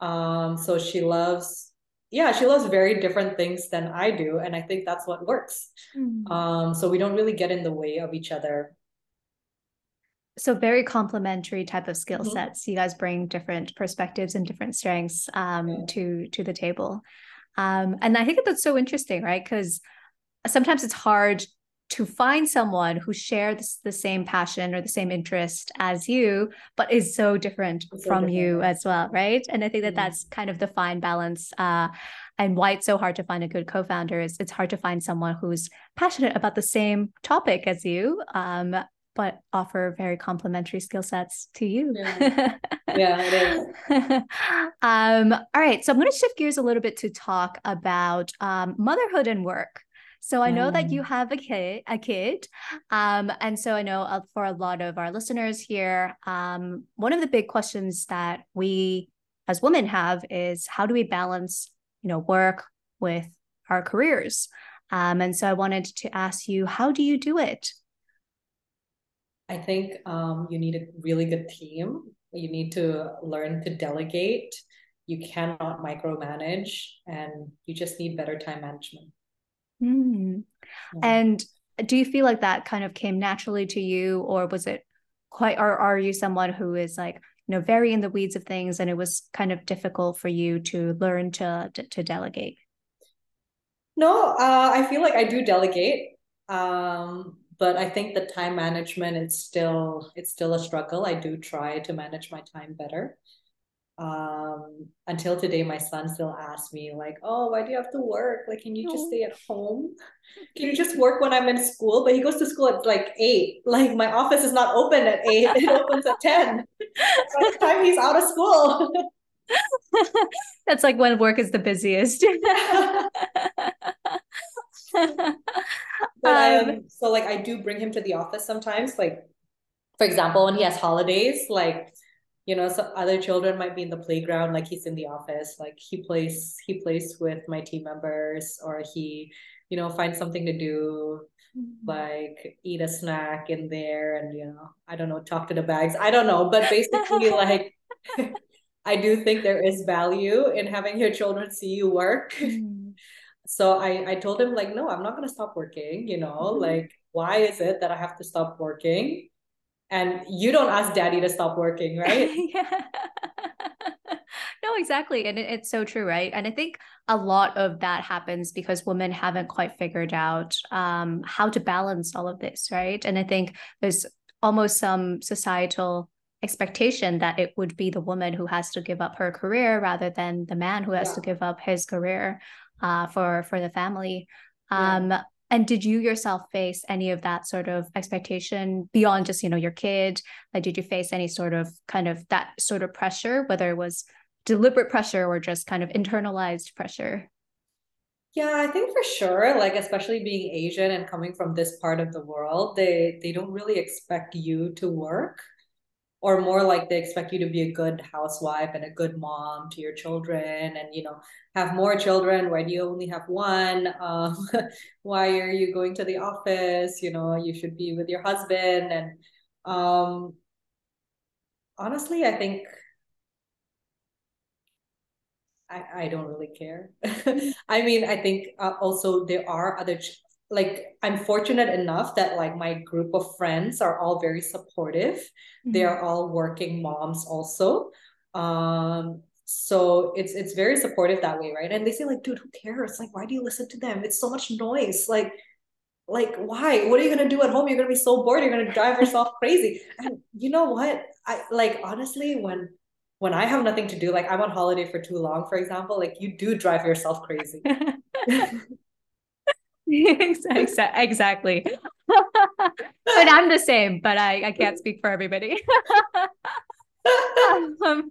um so she loves yeah she loves very different things than i do and i think that's what works mm-hmm. um so we don't really get in the way of each other so very complementary type of skill mm-hmm. sets you guys bring different perspectives and different strengths um yeah. to to the table um and i think that's so interesting right because sometimes it's hard to find someone who shares the same passion or the same interest as you but is so different so from different. you as well right and i think that mm-hmm. that's kind of the fine balance uh, and why it's so hard to find a good co-founder is it's hard to find someone who's passionate about the same topic as you um, but offer very complementary skill sets to you. Yeah, yeah it is. um, all right. So I'm going to shift gears a little bit to talk about um, motherhood and work. So I know that you have a kid, a kid, um, and so I know uh, for a lot of our listeners here, um, one of the big questions that we as women have is how do we balance, you know, work with our careers? Um, and so I wanted to ask you, how do you do it? I think um, you need a really good team. You need to learn to delegate. You cannot micromanage, and you just need better time management. Mm. Yeah. And do you feel like that kind of came naturally to you, or was it quite, or are you someone who is like, you know, very in the weeds of things and it was kind of difficult for you to learn to, to, to delegate? No, uh, I feel like I do delegate. Um, but I think the time management it's still it's still a struggle. I do try to manage my time better um, until today my son still asks me like oh why do you have to work? Like can you just stay at home? Can you just work when i'm in school? But he goes to school at like eight. Like my office is not open at eight. It opens at 10 by the time he's out of school. That's like when work is the busiest. But um, so like i do bring him to the office sometimes. Like for example when he has holidays like you know so other children might be in the playground like he's in the office like he plays he plays with my team members or he you know finds something to do mm-hmm. like eat a snack in there and you know i don't know talk to the bags i don't know but basically like i do think there is value in having your children see you work mm. so i i told him like no i'm not going to stop working you know mm-hmm. like why is it that i have to stop working and you don't ask daddy to stop working right no, exactly. And it, it's so true, right? And I think a lot of that happens because women haven't quite figured out um, how to balance all of this, right? And I think there's almost some societal expectation that it would be the woman who has to give up her career rather than the man who has yeah. to give up his career uh, for for the family. Um, yeah. And did you yourself face any of that sort of expectation beyond just, you know, your kid? Like, did you face any sort of kind of that sort of pressure, whether it was deliberate pressure or just kind of internalized pressure? Yeah, I think for sure, like especially being Asian and coming from this part of the world, they they don't really expect you to work or more like they expect you to be a good housewife and a good mom to your children and you know have more children why do you only have one um, why are you going to the office you know you should be with your husband and um, honestly i think I, I don't really care. I mean, I think uh, also there are other like I'm fortunate enough that like my group of friends are all very supportive. Mm-hmm. They are all working moms also. Um so it's it's very supportive that way, right? And they say like, dude, who cares? Like, why do you listen to them? It's so much noise. Like, like why? What are you gonna do at home? You're gonna be so bored. You're gonna drive yourself crazy. And you know what? I like honestly when when I have nothing to do, like I'm on holiday for too long, for example, like you do drive yourself crazy. exactly. but I'm the same, but I, I can't speak for everybody. um,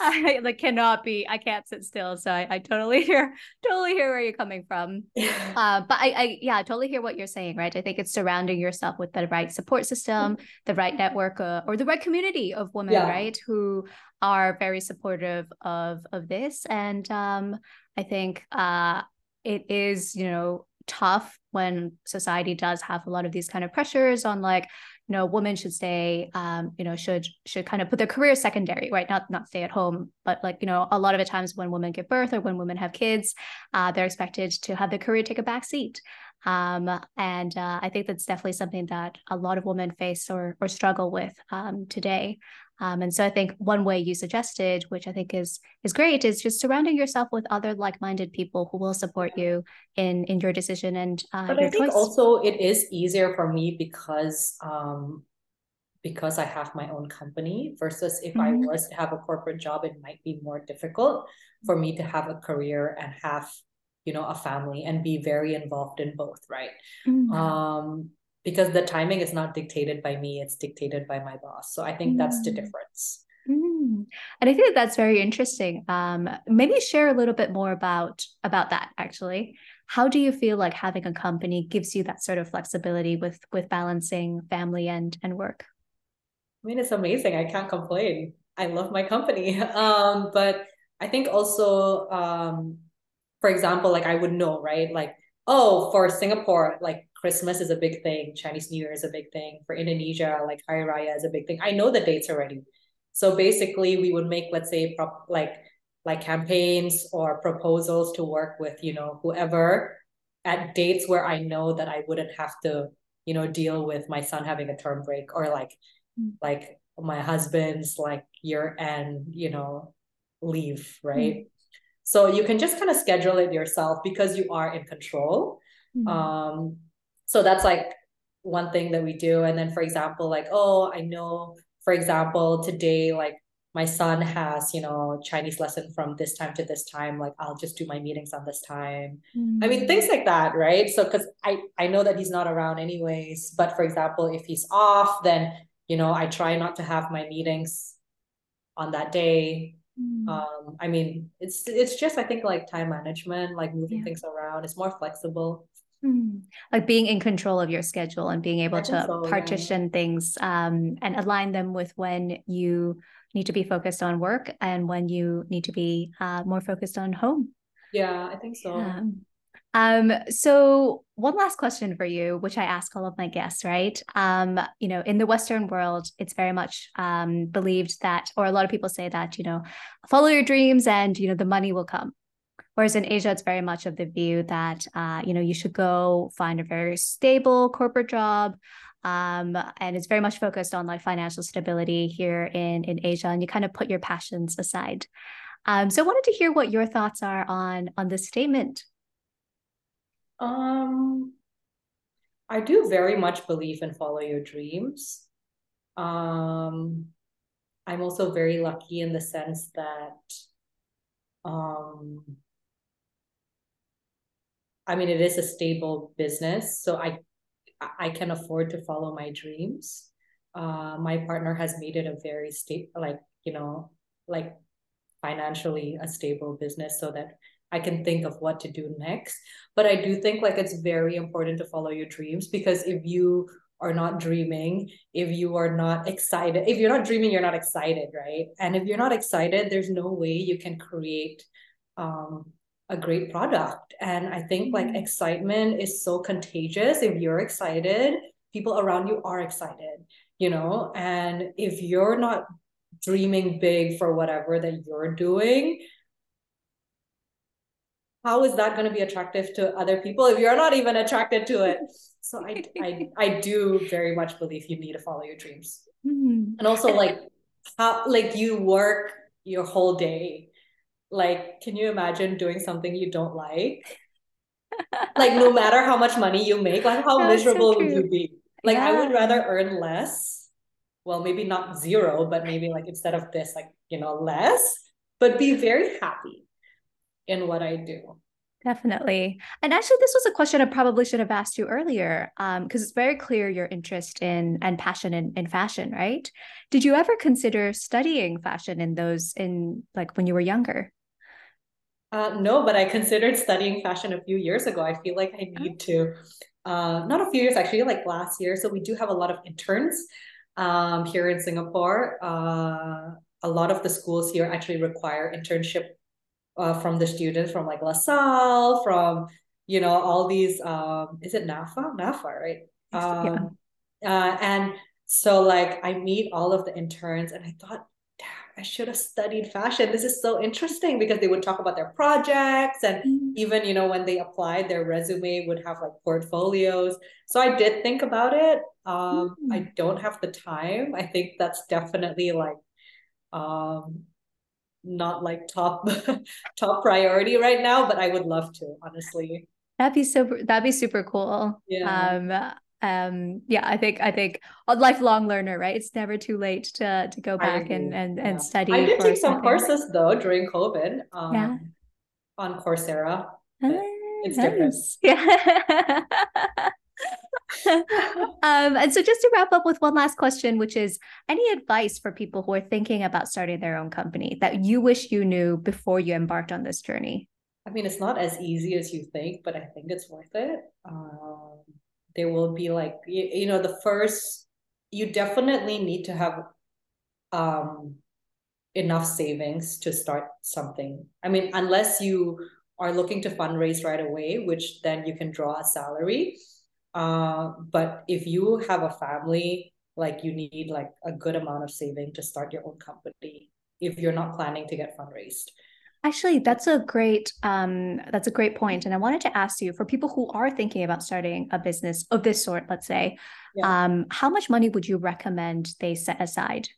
I like cannot be, I can't sit still. So I, I totally hear, totally hear where you're coming from. Uh, but I, I, yeah, I totally hear what you're saying, right? I think it's surrounding yourself with the right support system, the right network, uh, or the right community of women, yeah. right? Who are very supportive of, of this. And um, I think uh, it is, you know, tough when society does have a lot of these kind of pressures on like you know women should stay um you know should should kind of put their career secondary right not not stay at home but like you know a lot of the times when women give birth or when women have kids uh, they're expected to have their career take a back seat um, and uh, I think that's definitely something that a lot of women face or or struggle with um, today. Um, and so I think one way you suggested, which I think is is great, is just surrounding yourself with other like-minded people who will support you in in your decision and uh, but I think choice. also it is easier for me because um, because I have my own company versus if mm-hmm. I was to have a corporate job, it might be more difficult for me to have a career and have you know a family and be very involved in both, right? Mm-hmm. Um, because the timing is not dictated by me it's dictated by my boss. So i think mm. that's the mm. difference. Mm. and i think that's very interesting. Um, maybe share a little bit more about about that actually. How do you feel like having a company gives you that sort of flexibility with with balancing family and and work? I mean it's amazing. I can't complain. I love my company. Um, but i think also um, for example like i would know right? Like oh for singapore like Christmas is a big thing, Chinese New Year is a big thing. For Indonesia, like Hari Raya is a big thing. I know the dates already. So basically, we would make, let's say, prop, like like campaigns or proposals to work with, you know, whoever at dates where I know that I wouldn't have to, you know, deal with my son having a term break or like mm. like my husband's like year end, you know, leave, right? Mm. So you can just kind of schedule it yourself because you are in control. Mm. Um, so that's like one thing that we do. And then for example like oh i know for example today like my son has you know chinese lesson from this time to this time. Like i'll just do my meetings on this time. Mm. i mean things like that right? So because i i know that he's not around anyways. But for example if he's off then you know i try not to have my meetings on that day. Mm. um i mean it's it's just i think like time management like moving yeah. things around. It's more flexible Hmm. Like being in control of your schedule and being able to so, partition yeah. things um, and align them with when you need to be focused on work and when you need to be uh, more focused on home. Yeah, I think so. Yeah. Um, so one last question for you, which I ask all of my guests, right? Um, you know, in the Western world, it's very much um, believed that, or a lot of people say that, you know, follow your dreams and, you know, the money will come. Whereas in Asia, it's very much of the view that uh, you know you should go find a very stable corporate job, um, and it's very much focused on like financial stability here in in Asia, and you kind of put your passions aside. Um, so I wanted to hear what your thoughts are on on this statement. Um, I do very much believe in follow your dreams. Um, I'm also very lucky in the sense that, um, I mean, it is a stable business, so I I can afford to follow my dreams. Uh, my partner has made it a very stable, like you know, like financially a stable business, so that I can think of what to do next. But I do think like it's very important to follow your dreams because if you are not dreaming, if you are not excited, if you're not dreaming, you're not excited, right? And if you're not excited, there's no way you can create um, a great product. And I think like mm-hmm. excitement is so contagious. If you're excited, people around you are excited, you know? And if you're not dreaming big for whatever that you're doing, how is that going to be attractive to other people if you're not even attracted to it? So I I I do very much believe you need to follow your dreams. Mm-hmm. And also like how like you work your whole day. Like, can you imagine doing something you don't like? like no matter how much money you make, like how That's miserable so would you be? Like yeah. I would rather earn less. Well, maybe not zero, but maybe like instead of this, like, you know, less, but be very happy in what I do. Definitely. And actually, this was a question I probably should have asked you earlier because um, it's very clear your interest in and passion in, in fashion, right? Did you ever consider studying fashion in those, in like when you were younger? Uh, no, but I considered studying fashion a few years ago. I feel like I oh. need to, uh, not a few years actually, like last year. So we do have a lot of interns um, here in Singapore. Uh, a lot of the schools here actually require internship uh, from the students from like LaSalle, from you know all these. Um, is it NAFA? NAFA, right? Um, yeah. uh, and so like I meet all of the interns, and I thought, I should have studied fashion. This is so interesting because they would talk about their projects, and mm-hmm. even you know when they applied, their resume would have like portfolios. So I did think about it. Um, mm-hmm. I don't have the time. I think that's definitely like um not like top top priority right now, but I would love to, honestly. That'd be super that'd be super cool. Yeah. Um um yeah i think i think a lifelong learner right it's never too late to to go back and and, yeah. and study i did take some courses though during covid um yeah. on coursera ah, it's nice. different yeah um, and so just to wrap up with one last question, which is any advice for people who are thinking about starting their own company that you wish you knew before you embarked on this journey? I mean, it's not as easy as you think, but I think it's worth it. Um, there will be like, you, you know, the first, you definitely need to have um, enough savings to start something. I mean, unless you are looking to fundraise right away, which then you can draw a salary uh, but if you have a family, like you need like a good amount of saving to start your own company if you're not planning to get fundraised. Actually, that's a great um, that's a great point, and I wanted to ask you for people who are thinking about starting a business of this sort, let's say, yeah. um, how much money would you recommend they set aside?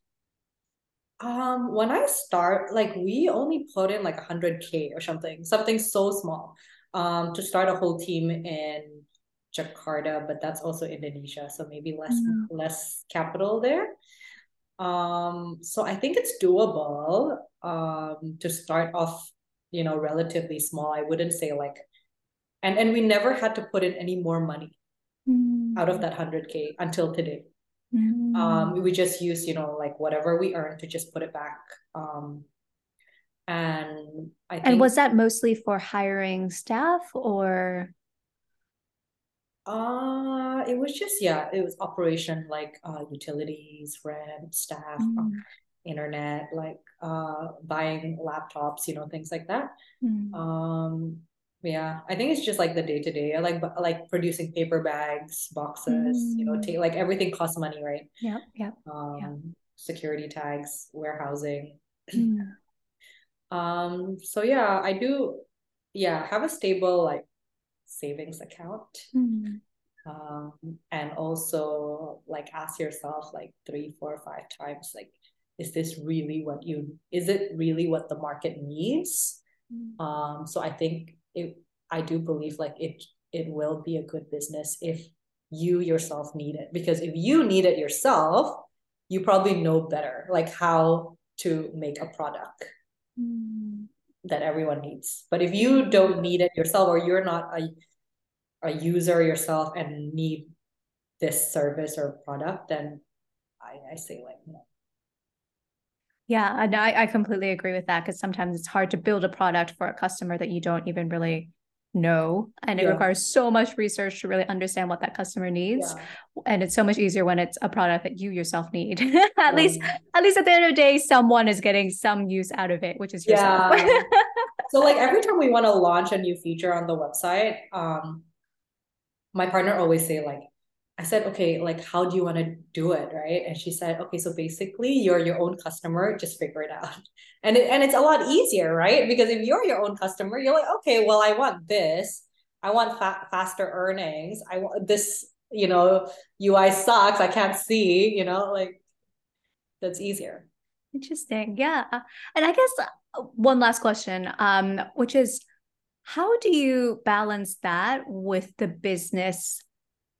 Um, when I start, like we only put in like a hundred k or something, something so small, um, to start a whole team in Jakarta, but that's also Indonesia, so maybe less mm. less capital there. Um, so I think it's doable um, to start off, you know, relatively small. I wouldn't say like, and and we never had to put in any more money mm. out of that hundred k until today. Mm. Um, we just use you know like whatever we earn to just put it back. Um, and I think, and was that mostly for hiring staff or uh, it was just yeah, it was operation like uh utilities, rent, staff, mm. internet, like uh buying laptops, you know, things like that. Mm. Um yeah, I think it's just like the day to day, like like producing paper bags, boxes, mm. you know, mm. take like everything costs money, right? Yeah, yeah. Um, yeah. security tags, warehousing. Mm. um, so yeah, I do, yeah, have a stable like savings account. Mm-hmm. Um, and also like ask yourself like three, four, five times, like, is this really what you is it really what the market needs mm. um so i think it i do believe like it it will be a good business if you yourself need it because if you need it yourself you probably know better like how to make a product mm. That everyone needs. But if you don't need it yourself or you're not a a user yourself and need this service or product then i i say like no. Yeah, and I, I completely agree with that because sometimes it's hard to build a product for a customer that you don't even really know. And it yeah. requires so much research to really understand what that customer needs. Yeah. And it's so much easier when it's a product that you yourself need. at least, at least at the end of the day, someone is getting some use out of it, which is yourself. Yeah. so like every time we want to launch a new feature on the website, um, my partner always say like, I said, okay, like, how do you want to do it? Right. And she said, okay, so basically you're your own customer, just figure it out. And it, and it's a lot easier, right? Because if you're your own customer, you're like, okay, well, I want this. I want fa- faster earnings. I want this, you know, UI sucks. I can't see, you know, like that's easier. Interesting. Yeah. And I guess uh, one last question, um, which is how do you balance that with the business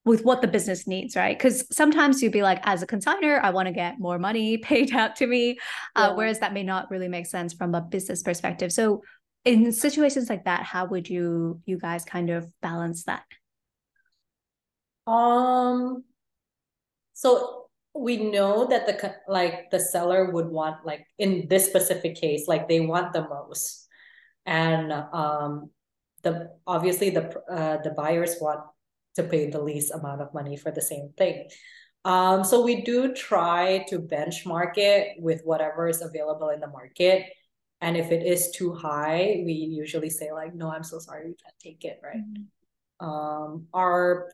with what the business needs, right? Because sometimes you'd be like, as a consigner, I want to get more money paid out to me, uh, yeah. uh, whereas that may not really make sense from a business perspective. So, in situations like that, how would you you guys kind of balance that? Um. So we know that the like the seller would want like in this specific case, like they want the most, and um, the obviously the uh, the buyers want to pay the least amount of money for the same thing. Um, so we do try to benchmark it with whatever is available in the market. And if it is too high, we usually say like, no, I'm so sorry, we can't take it, right? Mm-hmm. Um, our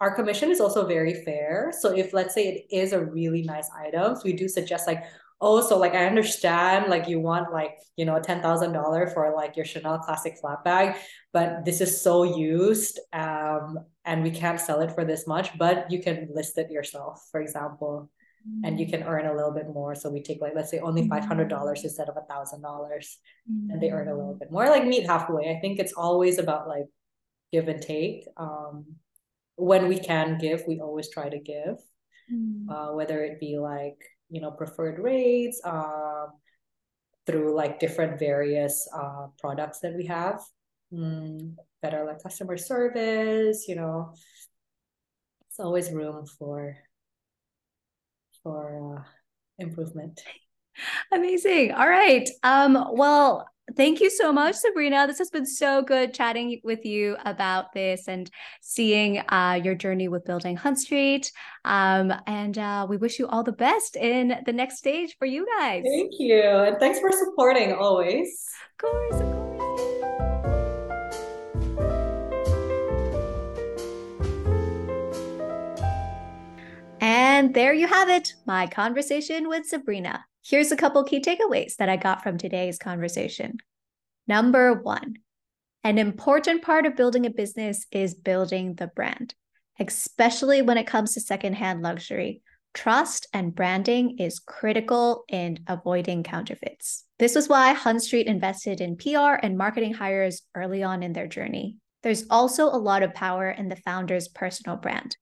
our commission is also very fair. So if let's say it is a really nice item, we do suggest like, oh, so like I understand like you want like, you know, $10,000 for like your Chanel classic flap bag, but this is so used um, and we can't sell it for this much, but you can list it yourself, for example, mm-hmm. and you can earn a little bit more. So we take like, let's say only $500 mm-hmm. instead of a thousand dollars and they earn a little bit more, like meet halfway. I think it's always about like give and take. Um, when we can give, we always try to give, mm-hmm. uh, whether it be like, you know preferred rates um, through like different various uh, products that we have. Mm, better like customer service you know. It's always room for for uh, improvement. Amazing. All right. Um well Thank you so much, Sabrina. This has been so good chatting with you about this and seeing uh, your journey with building Hunt Street. Um, and uh, we wish you all the best in the next stage for you guys. Thank you. And thanks for supporting always. Of course, of course. And there you have it, my conversation with Sabrina. Here's a couple key takeaways that I got from today's conversation. Number one, an important part of building a business is building the brand, especially when it comes to secondhand luxury. Trust and branding is critical in avoiding counterfeits. This was why Hunt Street invested in PR and marketing hires early on in their journey. There's also a lot of power in the founder's personal brand.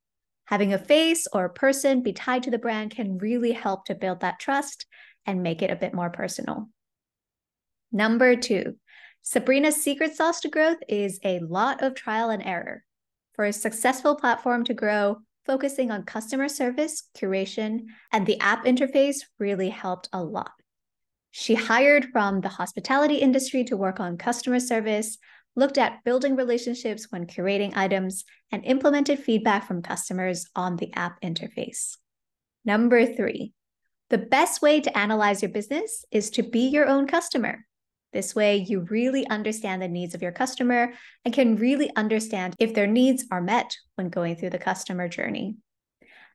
Having a face or a person be tied to the brand can really help to build that trust and make it a bit more personal. Number two, Sabrina's secret sauce to growth is a lot of trial and error. For a successful platform to grow, focusing on customer service, curation, and the app interface really helped a lot. She hired from the hospitality industry to work on customer service, looked at building relationships when curating items, and implemented feedback from customers on the app interface. Number three, the best way to analyze your business is to be your own customer. This way, you really understand the needs of your customer and can really understand if their needs are met when going through the customer journey.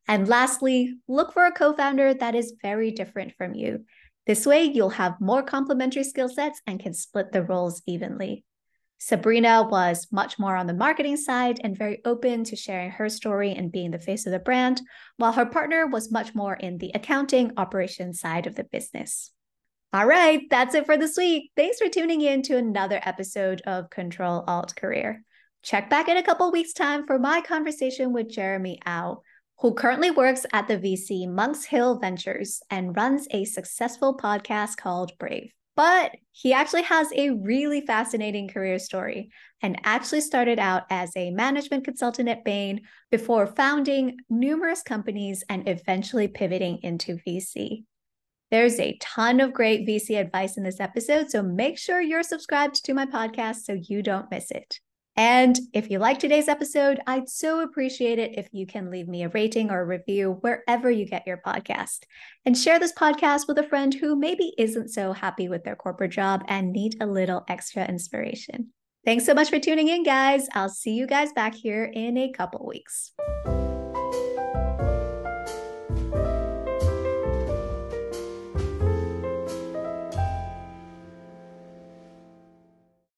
And lastly, look for a co founder that is very different from you. This way, you'll have more complementary skill sets and can split the roles evenly. Sabrina was much more on the marketing side and very open to sharing her story and being the face of the brand, while her partner was much more in the accounting operations side of the business. All right, that's it for this week. Thanks for tuning in to another episode of Control Alt Career. Check back in a couple weeks' time for my conversation with Jeremy Au, who currently works at the VC Monks Hill Ventures and runs a successful podcast called Brave. But he actually has a really fascinating career story and actually started out as a management consultant at Bain before founding numerous companies and eventually pivoting into VC. There's a ton of great VC advice in this episode, so make sure you're subscribed to my podcast so you don't miss it. And if you like today's episode, I'd so appreciate it if you can leave me a rating or a review wherever you get your podcast. And share this podcast with a friend who maybe isn't so happy with their corporate job and need a little extra inspiration. Thanks so much for tuning in, guys. I'll see you guys back here in a couple weeks.